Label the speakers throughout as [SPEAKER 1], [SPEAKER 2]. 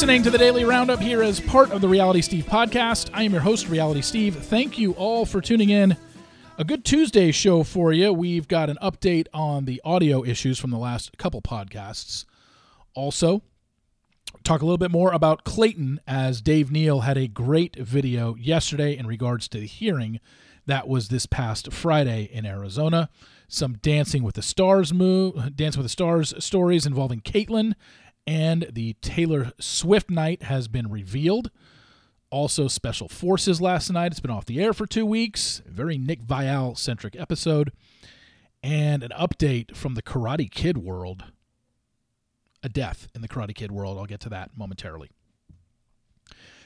[SPEAKER 1] listening to the Daily Roundup here as part of the Reality Steve podcast. I am your host, Reality Steve. Thank you all for tuning in. A good Tuesday show for you. We've got an update on the audio issues from the last couple podcasts. Also, talk a little bit more about Clayton as Dave Neal had a great video yesterday in regards to the hearing that was this past Friday in Arizona. Some Dancing with the Stars move, Dancing with the Stars stories involving Kaitlyn and the Taylor Swift night has been revealed. Also, Special Forces last night. It's been off the air for two weeks. Very Nick Viall centric episode. And an update from the Karate Kid world. A death in the Karate Kid world. I'll get to that momentarily.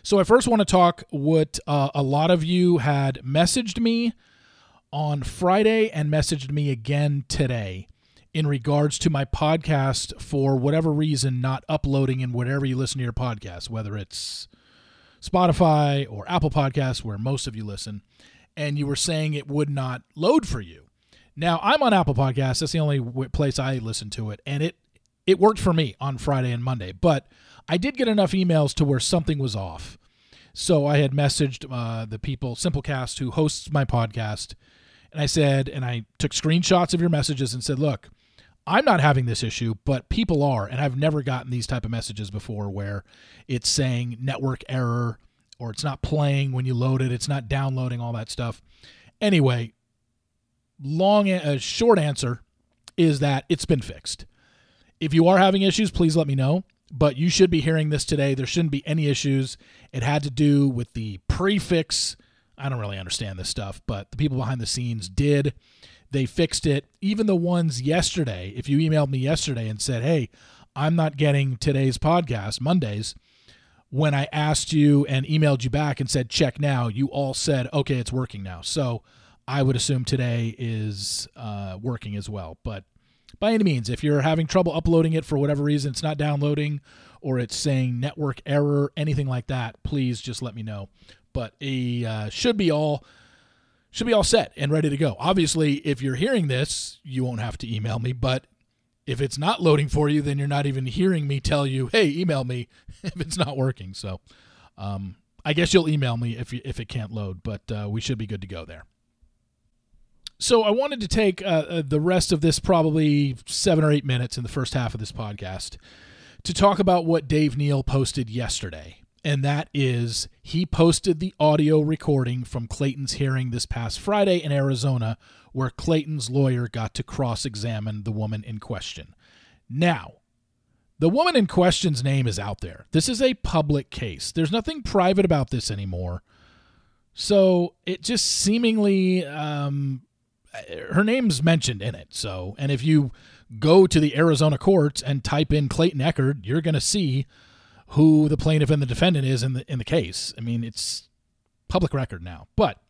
[SPEAKER 1] So, I first want to talk what uh, a lot of you had messaged me on Friday and messaged me again today in regards to my podcast for whatever reason not uploading in whatever you listen to your podcast, whether it's Spotify or Apple Podcasts, where most of you listen, and you were saying it would not load for you. Now I'm on Apple Podcasts. That's the only place I listen to it, and it it worked for me on Friday and Monday. But I did get enough emails to where something was off. So I had messaged uh, the people, Simplecast, who hosts my podcast, and I said, and I took screenshots of your messages and said, look, I'm not having this issue, but people are, and I've never gotten these type of messages before where it's saying network error or it's not playing when you load it, it's not downloading all that stuff. Anyway, long a short answer is that it's been fixed. If you are having issues, please let me know. But you should be hearing this today. There shouldn't be any issues. It had to do with the prefix. I don't really understand this stuff, but the people behind the scenes did. They fixed it. Even the ones yesterday, if you emailed me yesterday and said, hey, I'm not getting today's podcast, Mondays, when I asked you and emailed you back and said, check now, you all said, okay, it's working now. So I would assume today is uh, working as well. But by any means, if you're having trouble uploading it for whatever reason, it's not downloading or it's saying network error, anything like that, please just let me know. But it uh, should be all should be all set and ready to go. Obviously, if you're hearing this, you won't have to email me, but if it's not loading for you, then you're not even hearing me tell you, "Hey, email me" if it's not working. So, um, I guess you'll email me if you, if it can't load, but uh, we should be good to go there. So I wanted to take uh, uh, the rest of this probably seven or eight minutes in the first half of this podcast to talk about what Dave Neal posted yesterday and that is he posted the audio recording from Clayton's hearing this past Friday in Arizona, where Clayton's lawyer got to cross examine the woman in question. Now, the woman in question's name is out there. This is a public case. There's nothing private about this anymore. So it just seemingly, um, her name's mentioned in it. So, and if you go to the Arizona courts and type in Clayton Echard, you're going to see who the plaintiff and the defendant is in the in the case. I mean, it's public record now. But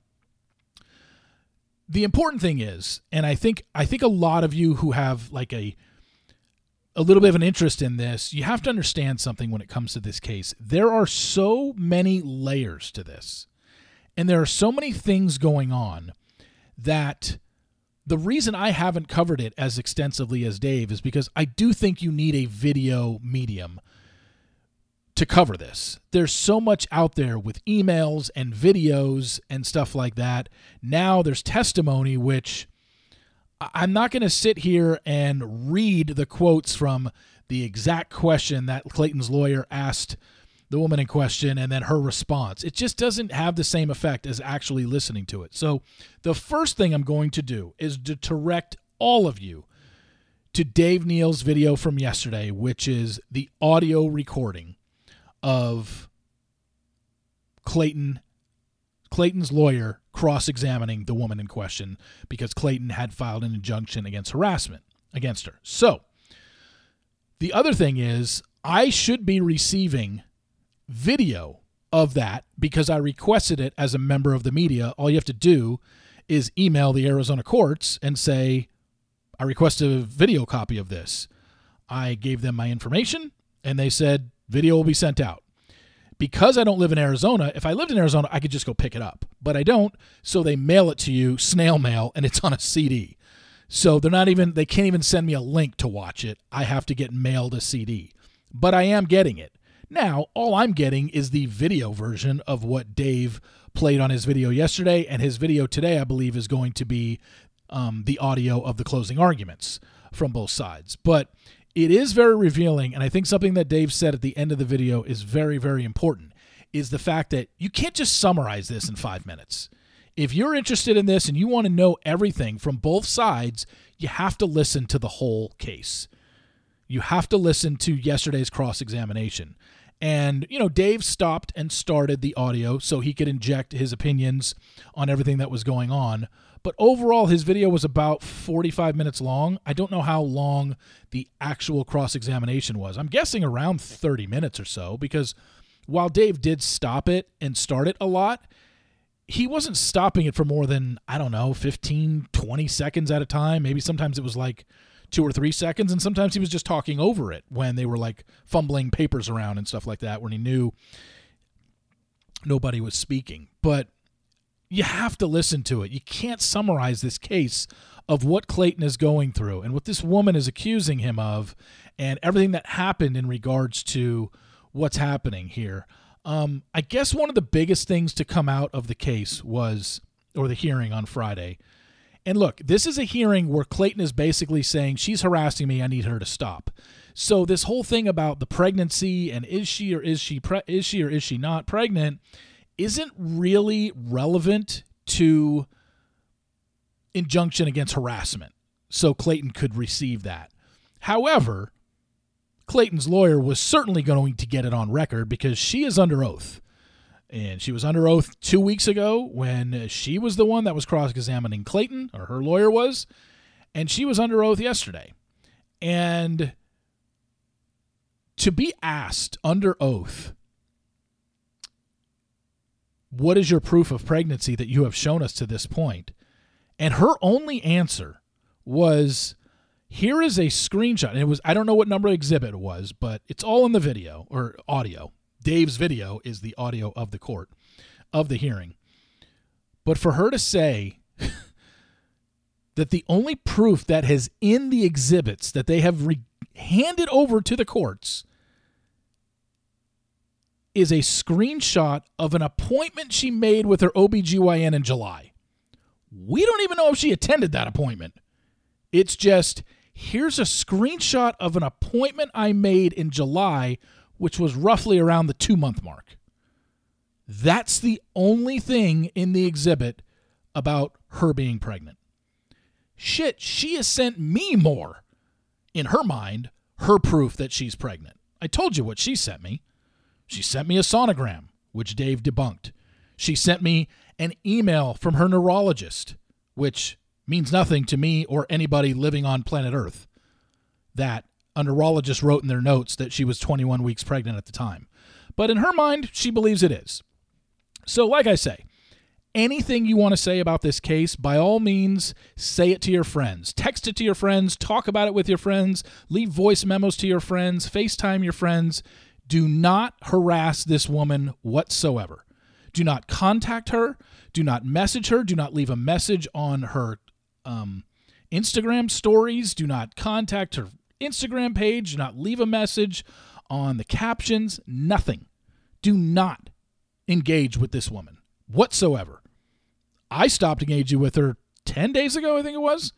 [SPEAKER 1] the important thing is, and I think I think a lot of you who have like a a little bit of an interest in this, you have to understand something when it comes to this case. There are so many layers to this. And there are so many things going on that the reason I haven't covered it as extensively as Dave is because I do think you need a video medium to cover this. There's so much out there with emails and videos and stuff like that. Now there's testimony, which I'm not going to sit here and read the quotes from the exact question that Clayton's lawyer asked the woman in question and then her response. It just doesn't have the same effect as actually listening to it. So the first thing I'm going to do is to direct all of you to Dave Neal's video from yesterday, which is the audio recording of Clayton Clayton's lawyer cross-examining the woman in question because Clayton had filed an injunction against harassment against her. So, the other thing is I should be receiving video of that because I requested it as a member of the media. All you have to do is email the Arizona courts and say, I request a video copy of this. I gave them my information and they said, Video will be sent out. Because I don't live in Arizona, if I lived in Arizona, I could just go pick it up. But I don't, so they mail it to you, snail mail, and it's on a CD. So they're not even they can't even send me a link to watch it. I have to get mailed a CD. But I am getting it. Now, all I'm getting is the video version of what Dave played on his video yesterday, and his video today, I believe, is going to be um, the audio of the closing arguments from both sides. But it is very revealing, and I think something that Dave said at the end of the video is very, very important is the fact that you can't just summarize this in five minutes. If you're interested in this and you want to know everything from both sides, you have to listen to the whole case. You have to listen to yesterday's cross examination. And, you know, Dave stopped and started the audio so he could inject his opinions on everything that was going on. But overall, his video was about 45 minutes long. I don't know how long the actual cross examination was. I'm guessing around 30 minutes or so because while Dave did stop it and start it a lot, he wasn't stopping it for more than, I don't know, 15, 20 seconds at a time. Maybe sometimes it was like two or three seconds, and sometimes he was just talking over it when they were like fumbling papers around and stuff like that, when he knew nobody was speaking. But you have to listen to it. You can't summarize this case of what Clayton is going through and what this woman is accusing him of and everything that happened in regards to what's happening here. Um, I guess one of the biggest things to come out of the case was, or the hearing on Friday. And look, this is a hearing where Clayton is basically saying, She's harassing me. I need her to stop. So, this whole thing about the pregnancy and is she or is she, pre- is she or is she not pregnant isn't really relevant to injunction against harassment. So, Clayton could receive that. However, Clayton's lawyer was certainly going to get it on record because she is under oath. And she was under oath two weeks ago when she was the one that was cross examining Clayton, or her lawyer was. And she was under oath yesterday. And to be asked under oath, what is your proof of pregnancy that you have shown us to this point? And her only answer was, here is a screenshot. And it was I don't know what number exhibit it was, but it's all in the video or audio. Dave's video is the audio of the court of the hearing. But for her to say that the only proof that has in the exhibits that they have re- handed over to the courts is a screenshot of an appointment she made with her OBGYN in July. We don't even know if she attended that appointment. It's just here's a screenshot of an appointment I made in July, which was roughly around the two month mark. That's the only thing in the exhibit about her being pregnant. Shit, she has sent me more, in her mind, her proof that she's pregnant. I told you what she sent me. She sent me a sonogram, which Dave debunked. She sent me an email from her neurologist, which means nothing to me or anybody living on planet Earth that a neurologist wrote in their notes that she was 21 weeks pregnant at the time. But in her mind, she believes it is. So, like I say, anything you want to say about this case, by all means, say it to your friends. Text it to your friends, talk about it with your friends, leave voice memos to your friends, FaceTime your friends. Do not harass this woman whatsoever. Do not contact her. Do not message her. Do not leave a message on her um, Instagram stories. Do not contact her Instagram page. Do not leave a message on the captions. Nothing. Do not engage with this woman whatsoever. I stopped engaging with her 10 days ago, I think it was.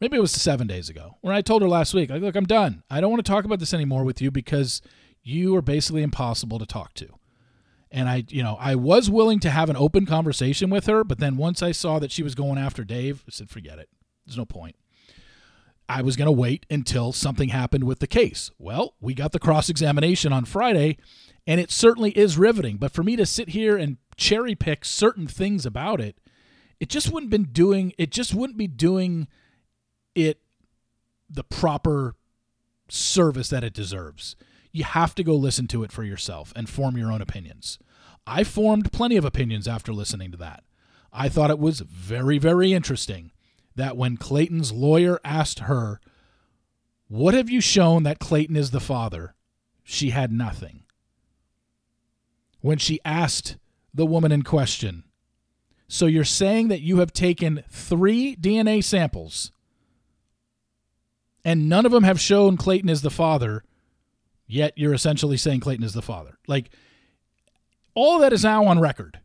[SPEAKER 1] Maybe it was seven days ago, when I told her last week, like, look, I'm done. I don't want to talk about this anymore with you because you are basically impossible to talk to. And I, you know, I was willing to have an open conversation with her, but then once I saw that she was going after Dave, I said, forget it. There's no point. I was going to wait until something happened with the case. Well, we got the cross examination on Friday, and it certainly is riveting. But for me to sit here and cherry pick certain things about it, it just wouldn't been doing it just wouldn't be doing it the proper service that it deserves you have to go listen to it for yourself and form your own opinions. I formed plenty of opinions after listening to that. I thought it was very, very interesting that when Clayton's lawyer asked her, What have you shown that Clayton is the father? she had nothing. When she asked the woman in question, So you're saying that you have taken three DNA samples and none of them have shown Clayton is the father? Yet you're essentially saying Clayton is the father. Like all that is now on record.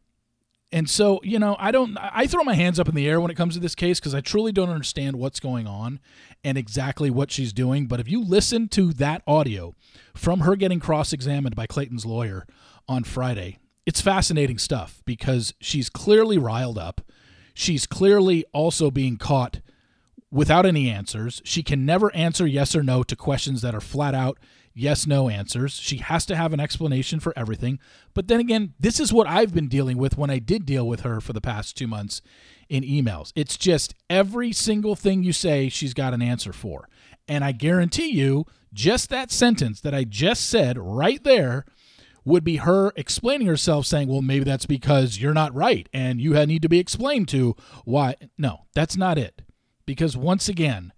[SPEAKER 1] And so, you know, I don't I throw my hands up in the air when it comes to this case because I truly don't understand what's going on and exactly what she's doing. But if you listen to that audio from her getting cross-examined by Clayton's lawyer on Friday, it's fascinating stuff because she's clearly riled up. She's clearly also being caught without any answers. She can never answer yes or no to questions that are flat out yes no answers. She has to have an explanation for everything. But then again, this is what I've been dealing with when I did deal with her for the past two months in emails. It's just every single thing you say, she's got an answer for. And I guarantee you, just that sentence that I just said right there would be her explaining herself saying, well, maybe that's because you're not right and you need to be explained to why. No, that's not it. Because once again,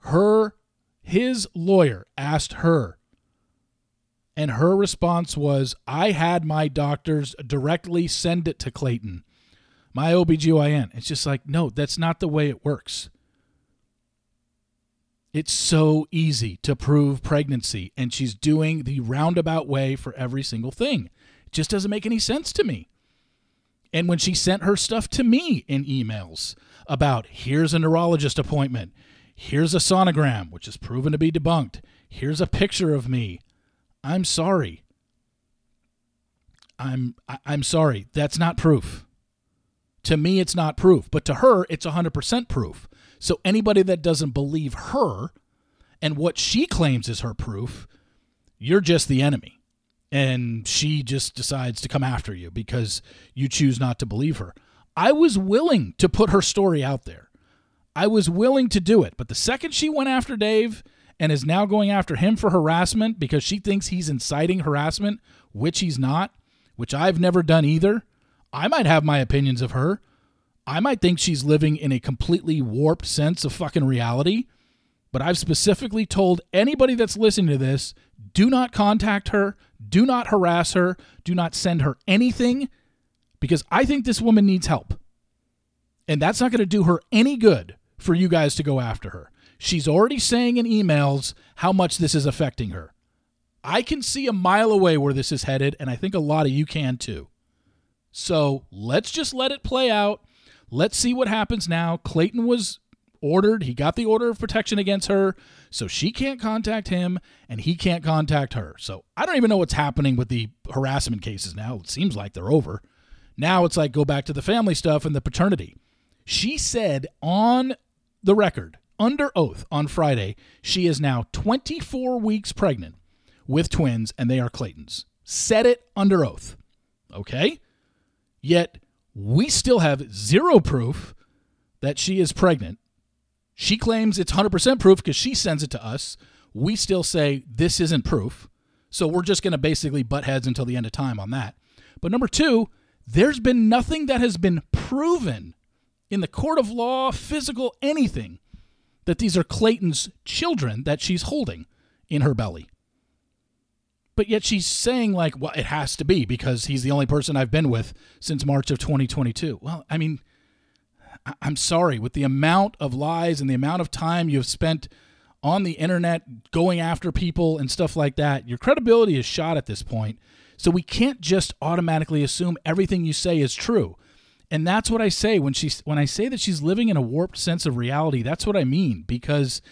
[SPEAKER 1] her his lawyer asked her, and her response was, I had my doctors directly send it to Clayton, my OBGYN. It's just like, no, that's not the way it works. It's so easy to prove pregnancy, and she's doing the roundabout way for every single thing. It just doesn't make any sense to me. And when she sent her stuff to me in emails about here's a neurologist appointment, Here's a sonogram, which is proven to be debunked. Here's a picture of me. I'm sorry. I'm I'm sorry. That's not proof. To me it's not proof, but to her it's 100% proof. So anybody that doesn't believe her and what she claims is her proof, you're just the enemy. And she just decides to come after you because you choose not to believe her. I was willing to put her story out there. I was willing to do it. But the second she went after Dave and is now going after him for harassment because she thinks he's inciting harassment, which he's not, which I've never done either, I might have my opinions of her. I might think she's living in a completely warped sense of fucking reality. But I've specifically told anybody that's listening to this do not contact her, do not harass her, do not send her anything because I think this woman needs help. And that's not going to do her any good for you guys to go after her. She's already saying in emails how much this is affecting her. I can see a mile away where this is headed, and I think a lot of you can too. So let's just let it play out. Let's see what happens now. Clayton was ordered, he got the order of protection against her, so she can't contact him and he can't contact her. So I don't even know what's happening with the harassment cases now. It seems like they're over. Now it's like go back to the family stuff and the paternity. She said on the record under oath on Friday she is now 24 weeks pregnant with twins and they are Clayton's. Said it under oath. Okay? Yet we still have zero proof that she is pregnant. She claims it's 100% proof because she sends it to us. We still say this isn't proof. So we're just going to basically butt heads until the end of time on that. But number two, there's been nothing that has been proven in the court of law, physical, anything, that these are Clayton's children that she's holding in her belly. But yet she's saying, like, well, it has to be because he's the only person I've been with since March of 2022. Well, I mean, I'm sorry, with the amount of lies and the amount of time you've spent on the internet going after people and stuff like that, your credibility is shot at this point. So we can't just automatically assume everything you say is true. And that's what I say when she's when I say that she's living in a warped sense of reality. That's what I mean because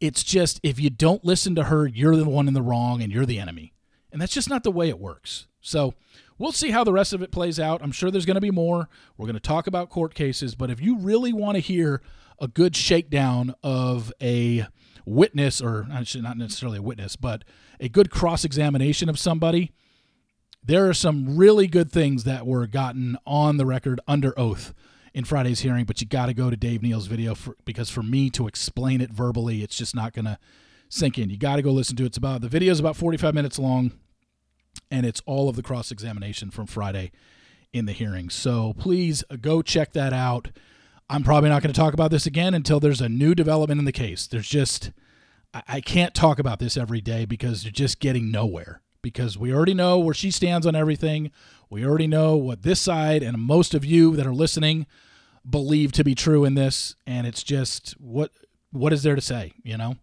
[SPEAKER 1] it's just if you don't listen to her, you're the one in the wrong and you're the enemy. And that's just not the way it works. So, we'll see how the rest of it plays out. I'm sure there's going to be more. We're going to talk about court cases, but if you really want to hear a good shakedown of a witness or not necessarily a witness, but a good cross-examination of somebody, there are some really good things that were gotten on the record under oath in Friday's hearing, but you got to go to Dave Neal's video for, because for me to explain it verbally, it's just not going to sink in. You got to go listen to it. It's about the video is about 45 minutes long, and it's all of the cross examination from Friday in the hearing. So please uh, go check that out. I'm probably not going to talk about this again until there's a new development in the case. There's just I can't talk about this every day because you're just getting nowhere because we already know where she stands on everything. We already know what this side and most of you that are listening believe to be true in this and it's just what what is there to say, you know?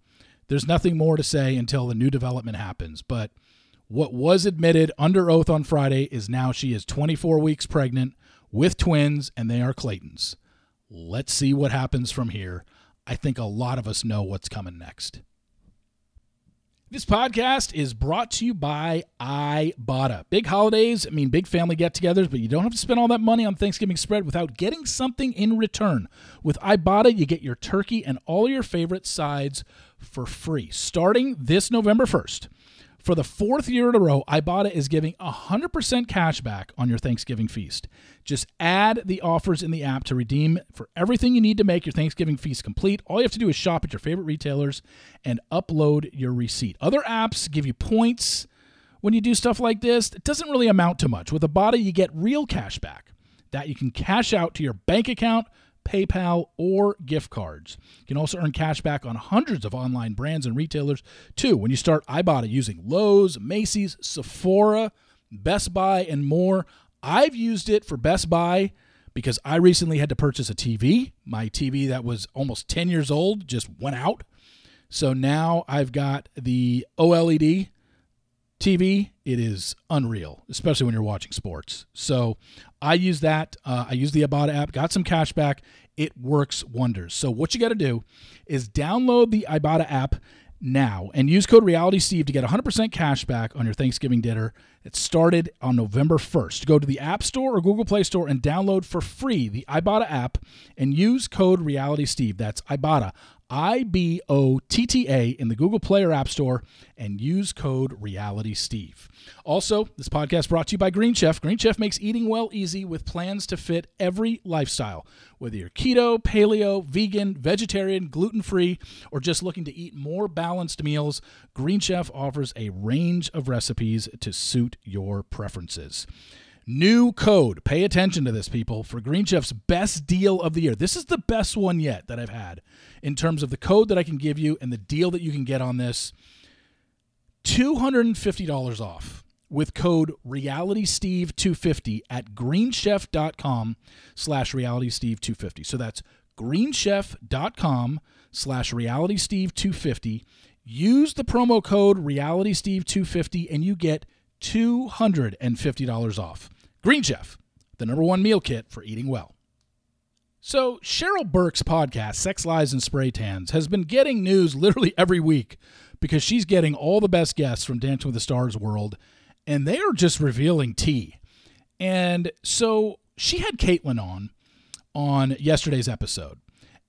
[SPEAKER 1] There's nothing more to say until the new development happens. But what was admitted under oath on Friday is now she is 24 weeks pregnant with twins, and they are Clayton's. Let's see what happens from here. I think a lot of us know what's coming next. This podcast is brought to you by Ibotta. Big holidays, I mean, big family get togethers, but you don't have to spend all that money on Thanksgiving spread without getting something in return. With Ibotta, you get your turkey and all your favorite sides for free starting this November 1st. For the fourth year in a row, Ibotta is giving 100% cash back on your Thanksgiving feast. Just add the offers in the app to redeem for everything you need to make your Thanksgiving feast complete. All you have to do is shop at your favorite retailers and upload your receipt. Other apps give you points when you do stuff like this. It doesn't really amount to much. With Ibotta, you get real cash back that you can cash out to your bank account PayPal, or gift cards. You can also earn cash back on hundreds of online brands and retailers too when you start Ibotta using Lowe's, Macy's, Sephora, Best Buy, and more. I've used it for Best Buy because I recently had to purchase a TV. My TV that was almost 10 years old just went out. So now I've got the OLED TV, it is unreal, especially when you're watching sports. So I use that. Uh, I use the Ibotta app, got some cash back. It works wonders. So what you got to do is download the Ibotta app now and use code Reality Steve to get 100% cash back on your Thanksgiving dinner. It started on November 1st. Go to the App Store or Google Play Store and download for free the Ibotta app and use code Reality Steve. That's Ibotta, I B O T T A in the Google Play or App Store and use code Reality Steve. Also, this podcast brought to you by Green Chef. Green Chef makes eating well easy with plans to fit every lifestyle. Whether you're keto, paleo, vegan, vegetarian, gluten free, or just looking to eat more balanced meals, Green Chef offers a range of recipes to suit your preferences. New code. Pay attention to this, people, for Green Chef's best deal of the year. This is the best one yet that I've had in terms of the code that I can give you and the deal that you can get on this. $250 off with code realitysteve250 at greenchef.com slash realitysteve250 so that's greenchef.com slash realitysteve250 use the promo code realitysteve250 and you get $250 off green chef the number one meal kit for eating well so cheryl burke's podcast sex lies and spray tans has been getting news literally every week because she's getting all the best guests from dancing with the stars world and they are just revealing tea. And so she had Kaitlyn on on yesterday's episode.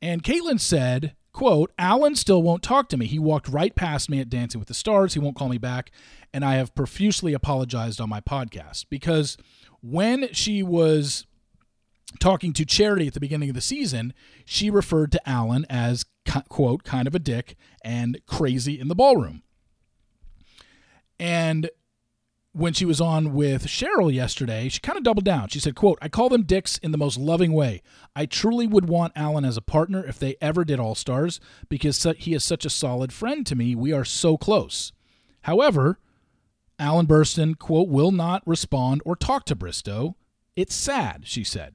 [SPEAKER 1] And Kaitlyn said, quote, Alan still won't talk to me. He walked right past me at Dancing with the Stars. He won't call me back. And I have profusely apologized on my podcast because when she was talking to Charity at the beginning of the season, she referred to Alan as, quote, kind of a dick and crazy in the ballroom. And when she was on with Cheryl yesterday, she kind of doubled down. She said, quote, I call them dicks in the most loving way. I truly would want Alan as a partner if they ever did All Stars because he is such a solid friend to me. We are so close. However, Alan Bersten, quote, will not respond or talk to Bristowe. It's sad, she said.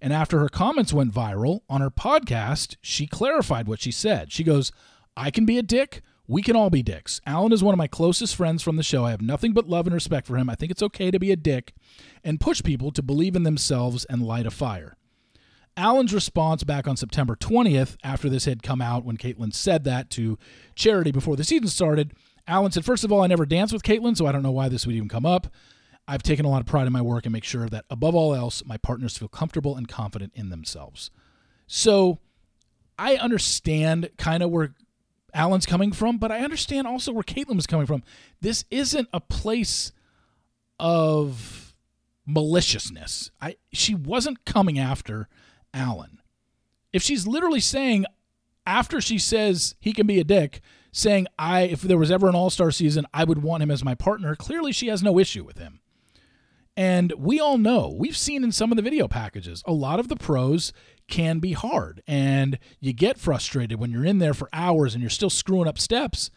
[SPEAKER 1] And after her comments went viral on her podcast, she clarified what she said. She goes, I can be a dick, we can all be dicks. Alan is one of my closest friends from the show. I have nothing but love and respect for him. I think it's okay to be a dick and push people to believe in themselves and light a fire. Alan's response back on September 20th, after this had come out when Kaitlyn said that to Charity before the season started, Alan said, First of all, I never danced with Kaitlyn, so I don't know why this would even come up. I've taken a lot of pride in my work and make sure that, above all else, my partners feel comfortable and confident in themselves. So I understand kind of where Alan's coming from, but I understand also where Kaitlyn was coming from. This isn't a place of maliciousness. I she wasn't coming after Alan. If she's literally saying after she says he can be a dick, saying I if there was ever an all-star season, I would want him as my partner, clearly she has no issue with him. And we all know, we've seen in some of the video packages, a lot of the pros can be hard. And you get frustrated when you're in there for hours and you're still screwing up steps.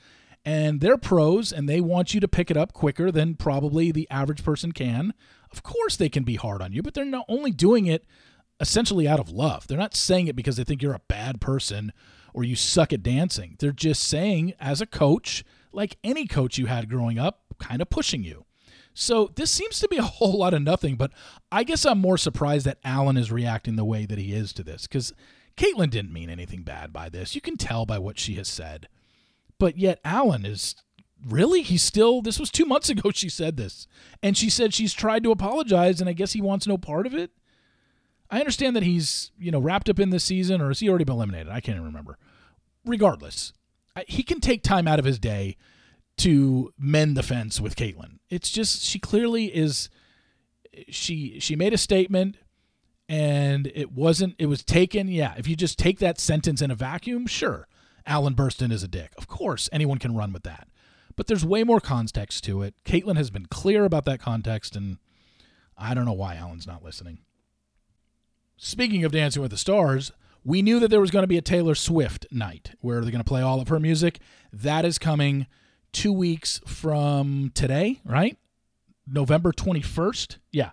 [SPEAKER 1] And they're pros and they want you to pick it up quicker than probably the average person can. Of course, they can be hard on you, but they're not only doing it essentially out of love. They're not saying it because they think you're a bad person or you suck at dancing. They're just saying, as a coach, like any coach you had growing up, kind of pushing you. So this seems to be a whole lot of nothing, but I guess I'm more surprised that Alan is reacting the way that he is to this because Kaitlyn didn't mean anything bad by this. You can tell by what she has said. But yet Alan is really he's still this was 2 months ago she said this. And she said she's tried to apologize and I guess he wants no part of it. I understand that he's, you know, wrapped up in this season or has he already been eliminated? I can't even remember. Regardless, he can take time out of his day to mend the fence with Kaitlyn. It's just she clearly is she she made a statement and it wasn't it was taken yeah if you just take that sentence in a vacuum sure alan bersten is a dick of course anyone can run with that but there's way more context to it kaitlyn has been clear about that context and i don't know why alan's not listening speaking of dancing with the stars we knew that there was going to be a taylor swift night where they're going to play all of her music that is coming two weeks from today, right? November 21st. Yeah.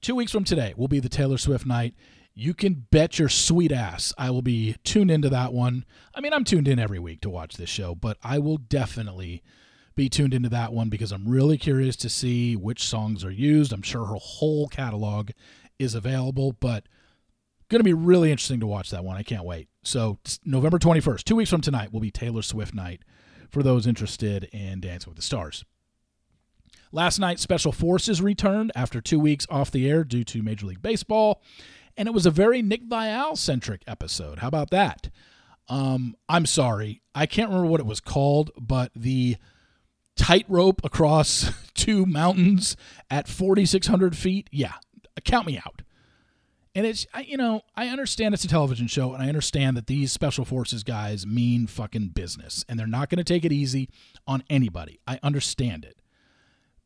[SPEAKER 1] Two weeks from today will be the Taylor Swift night. You can bet your sweet ass I will be tuned into that one. I mean, I'm tuned in every week to watch this show, but I will definitely be tuned into that one because I'm really curious to see which songs are used. I'm sure her whole catalog is available, but going to be really interesting to watch that one. I can't wait. So, November 21st, two weeks from tonight, will be Taylor Swift night for those interested in Dancing with the Stars. Last night, Special Forces returned after two weeks off the air due to Major League Baseball, and it was a very Nick Viall centric episode. How about that? Um, I'm sorry, I can't remember what it was called, but the tightrope across two mountains at 4,600 feet. Yeah, count me out. And it's, I, you know, I understand it's a television show, and I understand that these special forces guys mean fucking business, and they're not going to take it easy on anybody. I understand it.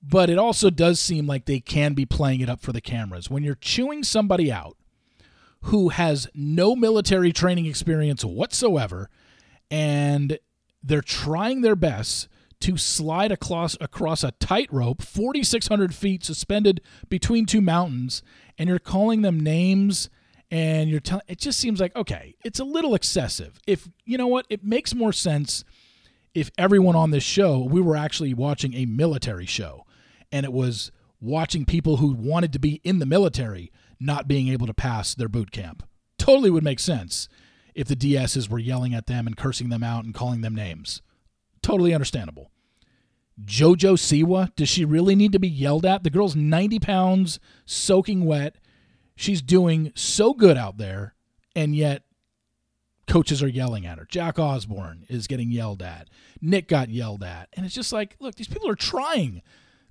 [SPEAKER 1] But it also does seem like they can be playing it up for the cameras. When you're chewing somebody out who has no military training experience whatsoever, and they're trying their best to slide across across a tightrope 4600 feet suspended between two mountains and you're calling them names and you're telling it just seems like okay it's a little excessive. If you know what it makes more sense if everyone on this show we were actually watching a military show and it was watching people who wanted to be in the military not being able to pass their boot camp. Totally would make sense if the DSs were yelling at them and cursing them out and calling them names. Totally understandable JoJo Siwa, does she really need to be yelled at? The girl's 90 pounds, soaking wet. She's doing so good out there, and yet coaches are yelling at her. Jack Osbourne is getting yelled at. Nick got yelled at. And it's just like, look, these people are trying.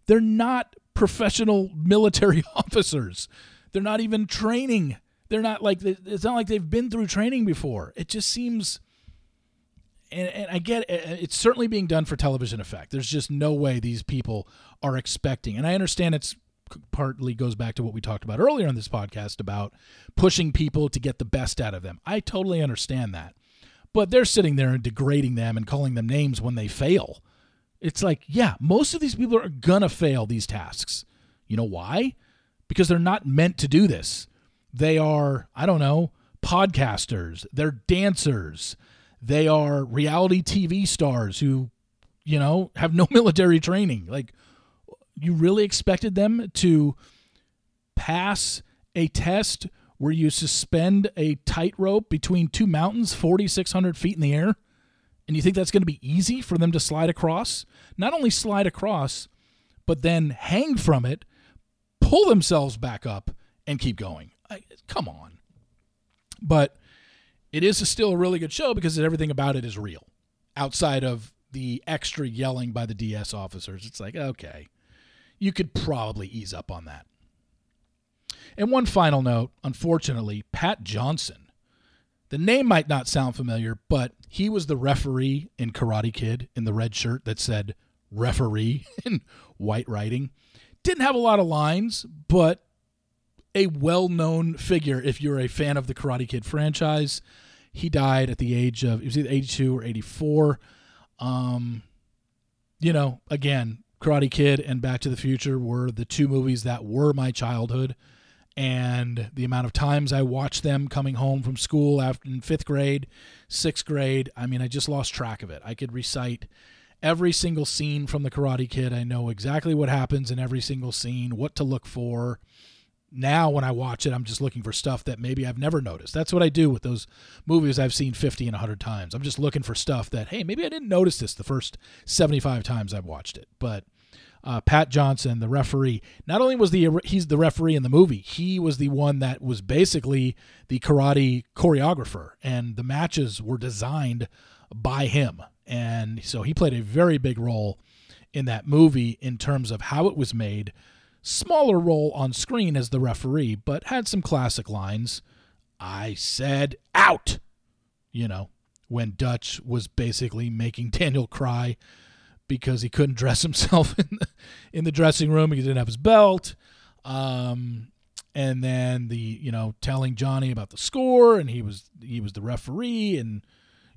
[SPEAKER 1] They're not professional military officers. They're not even training. They're not like, it's not like they've been through training before. It just seems and, and I get it, it's certainly being done for television effect. There's just no way these people are expecting, and I understand it's partly goes back to what we talked about earlier on this podcast about pushing people to get the best out of them. I totally understand that. But they're sitting there and degrading them and calling them names when they fail. It's like, yeah, most of these people are going to fail these tasks. You know why? Because they're not meant to do this. They are, I don't know, podcasters, they're dancers, they are reality TV stars who, you know, have no military training. Like, you really expected them to pass a test where you suspend a tightrope between two mountains 4,600 feet in the air? And you think that's going to be easy for them to slide across? Not only slide across, but then hang from it, pull themselves back up, and keep going. I, come on. But it is a still a really good show because everything about it is real. Outside of the extra yelling by the DS officers, it's like, okay, you could probably ease up on that. And one final note unfortunately, Pat Johnson. The name might not sound familiar, but he was the referee in Karate Kid in the red shirt that said referee in white writing. Didn't have a lot of lines, but a well known figure if you're a fan of the Karate Kid franchise. He died at the age of, it was either 82 or 84. Um, you know, again, Karate Kid and Back to the Future were the two movies that were my childhood. and the amount of times I watched them coming home from school after in fifth grade, sixth grade. I mean, I just lost track of it. I could recite every single scene from the Karate Kid. I know exactly what happens in every single scene, what to look for. Now, when I watch it, I'm just looking for stuff that maybe I've never noticed. That's what I do with those movies I've seen 50 and 100 times. I'm just looking for stuff that, hey, maybe I didn't notice this the first 75 times I've watched it. But uh, Pat Johnson, the referee, not only was the he's the referee in the movie, he was the one that was basically the karate choreographer, and the matches were designed by him, and so he played a very big role in that movie in terms of how it was made. Smaller role on screen as the referee, but had some classic lines. I said out, you know, when Dutch was basically making Daniel cry because he couldn't dress himself in the, in the dressing room. He didn't have his belt. Um, and then the you know telling Johnny about the score, and he was he was the referee, and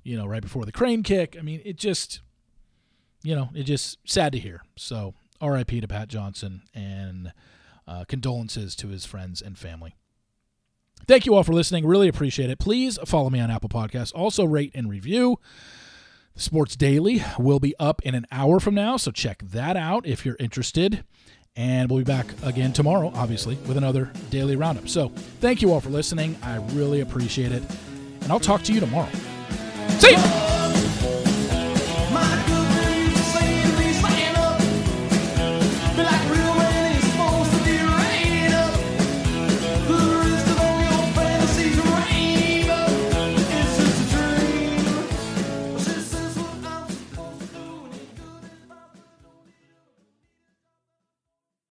[SPEAKER 1] you know right before the crane kick. I mean, it just you know it just sad to hear. So R.I.P. to Pat Johnson, and uh, condolences to his friends and family. Thank you all for listening. Really appreciate it. Please follow me on Apple Podcasts. Also rate and review. Sports Daily will be up in an hour from now, so check that out if you're interested. And we'll be back again tomorrow, obviously, with another daily roundup. So thank you all for listening. I really appreciate it. And I'll talk to you tomorrow. See you!